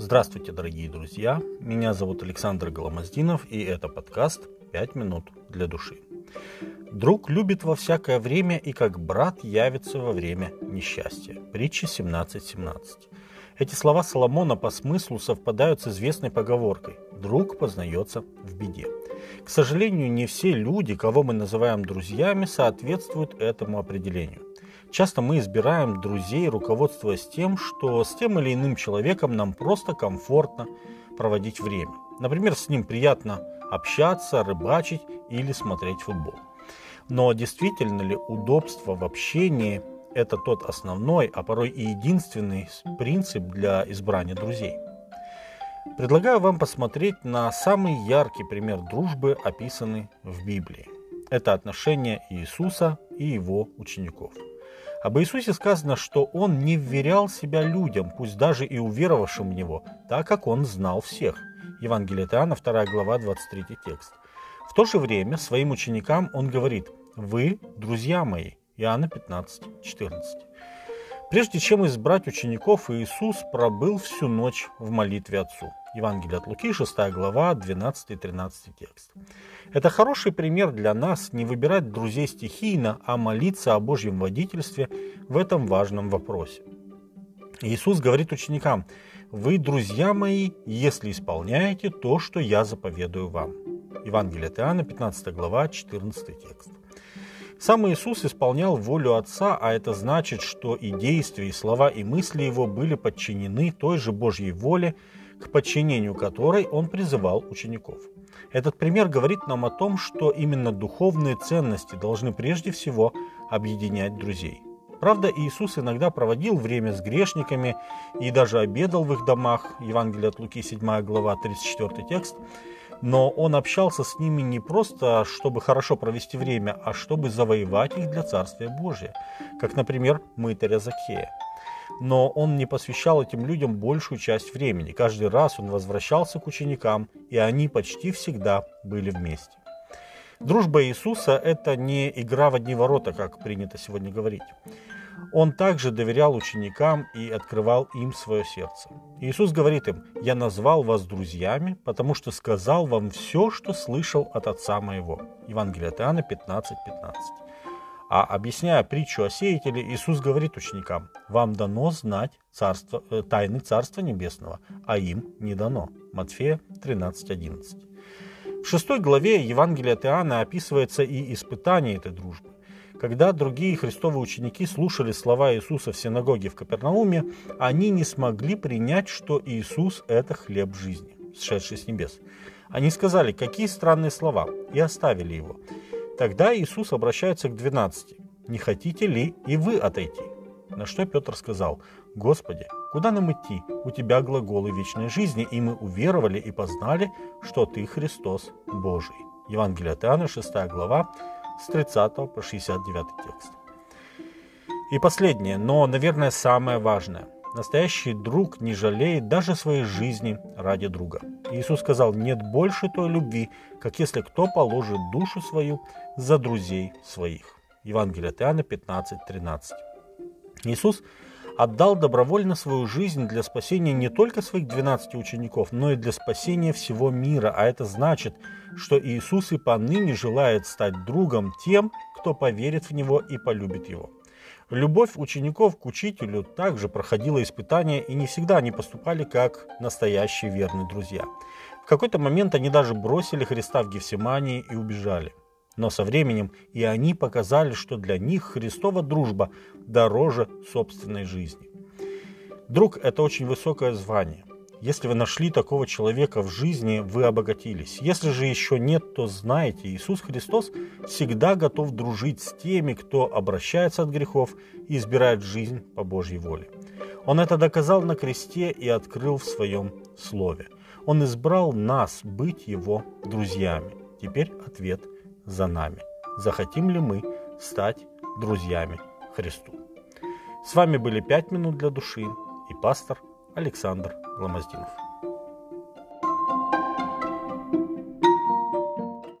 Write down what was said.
Здравствуйте, дорогие друзья! Меня зовут Александр Голомоздинов, и это подкаст «Пять минут для души». Друг любит во всякое время и как брат явится во время несчастья. Притча 17.17. 17. Эти слова Соломона по смыслу совпадают с известной поговоркой «друг познается в беде». К сожалению, не все люди, кого мы называем друзьями, соответствуют этому определению. Часто мы избираем друзей, руководствуясь тем, что с тем или иным человеком нам просто комфортно проводить время. Например, с ним приятно общаться, рыбачить или смотреть футбол. Но действительно ли удобство в общении – это тот основной, а порой и единственный принцип для избрания друзей? Предлагаю вам посмотреть на самый яркий пример дружбы, описанный в Библии. Это отношения Иисуса и его учеников. Об Иисусе сказано, что Он не вверял себя людям, пусть даже и уверовавшим в Него, так как Он знал всех. Евангелие Иоанна, 2 глава, 23 текст. В то же время своим ученикам Он говорит «Вы – друзья мои». Иоанна 15, 14. Прежде чем избрать учеников, Иисус пробыл всю ночь в молитве Отцу. Евангелие от Луки, 6 глава, 12-13 текст. Это хороший пример для нас не выбирать друзей стихийно, а молиться о Божьем водительстве в этом важном вопросе. Иисус говорит ученикам, «Вы, друзья мои, если исполняете то, что я заповедую вам». Евангелие от Иоанна, 15 глава, 14 текст. Сам Иисус исполнял волю Отца, а это значит, что и действия, и слова, и мысли Его были подчинены той же Божьей воле, к подчинению которой Он призывал учеников. Этот пример говорит нам о том, что именно духовные ценности должны прежде всего объединять друзей. Правда, Иисус иногда проводил время с грешниками и даже обедал в их домах, Евангелие от Луки, 7 глава, 34 текст, но он общался с ними не просто, чтобы хорошо провести время, а чтобы завоевать их для Царствия Божия, как, например, мытаря Закея. Но он не посвящал этим людям большую часть времени. Каждый раз он возвращался к ученикам, и они почти всегда были вместе. Дружба Иисуса – это не игра в одни ворота, как принято сегодня говорить. Он также доверял ученикам и открывал им свое сердце. Иисус говорит им, «Я назвал вас друзьями, потому что сказал вам все, что слышал от Отца моего». Евангелие от Иоанна 15, 15. А объясняя притчу о сеятеле, Иисус говорит ученикам, «Вам дано знать царство, э, тайны Царства Небесного, а им не дано». Матфея 13, 11. В шестой главе Евангелия от Иоанна описывается и испытание этой дружбы. Когда другие христовые ученики слушали слова Иисуса в синагоге в Капернауме, они не смогли принять, что Иисус – это хлеб жизни, сшедший с небес. Они сказали, какие странные слова, и оставили его. Тогда Иисус обращается к двенадцати. «Не хотите ли и вы отойти?» На что Петр сказал, «Господи, куда нам идти? У Тебя глаголы вечной жизни, и мы уверовали и познали, что Ты Христос Божий». Евангелие от Иоанна, 6 глава, с 30 по 69 текст. И последнее, но, наверное, самое важное. Настоящий друг не жалеет даже своей жизни ради друга. Иисус сказал, нет больше той любви, как если кто положит душу свою за друзей своих. Евангелие от Иоанна 15, 13. Иисус отдал добровольно свою жизнь для спасения не только своих 12 учеников, но и для спасения всего мира. А это значит, что Иисус и поныне желает стать другом тем, кто поверит в Него и полюбит Его. Любовь учеников к учителю также проходила испытания, и не всегда они поступали как настоящие верные друзья. В какой-то момент они даже бросили Христа в Гефсимании и убежали. Но со временем и они показали, что для них Христова дружба дороже собственной жизни. Друг – это очень высокое звание. Если вы нашли такого человека в жизни, вы обогатились. Если же еще нет, то знайте, Иисус Христос всегда готов дружить с теми, кто обращается от грехов и избирает жизнь по Божьей воле. Он это доказал на кресте и открыл в своем слове. Он избрал нас быть его друзьями. Теперь ответ – за нами. Захотим ли мы стать друзьями Христу? С вами были «Пять минут для души» и пастор Александр Ломоздинов.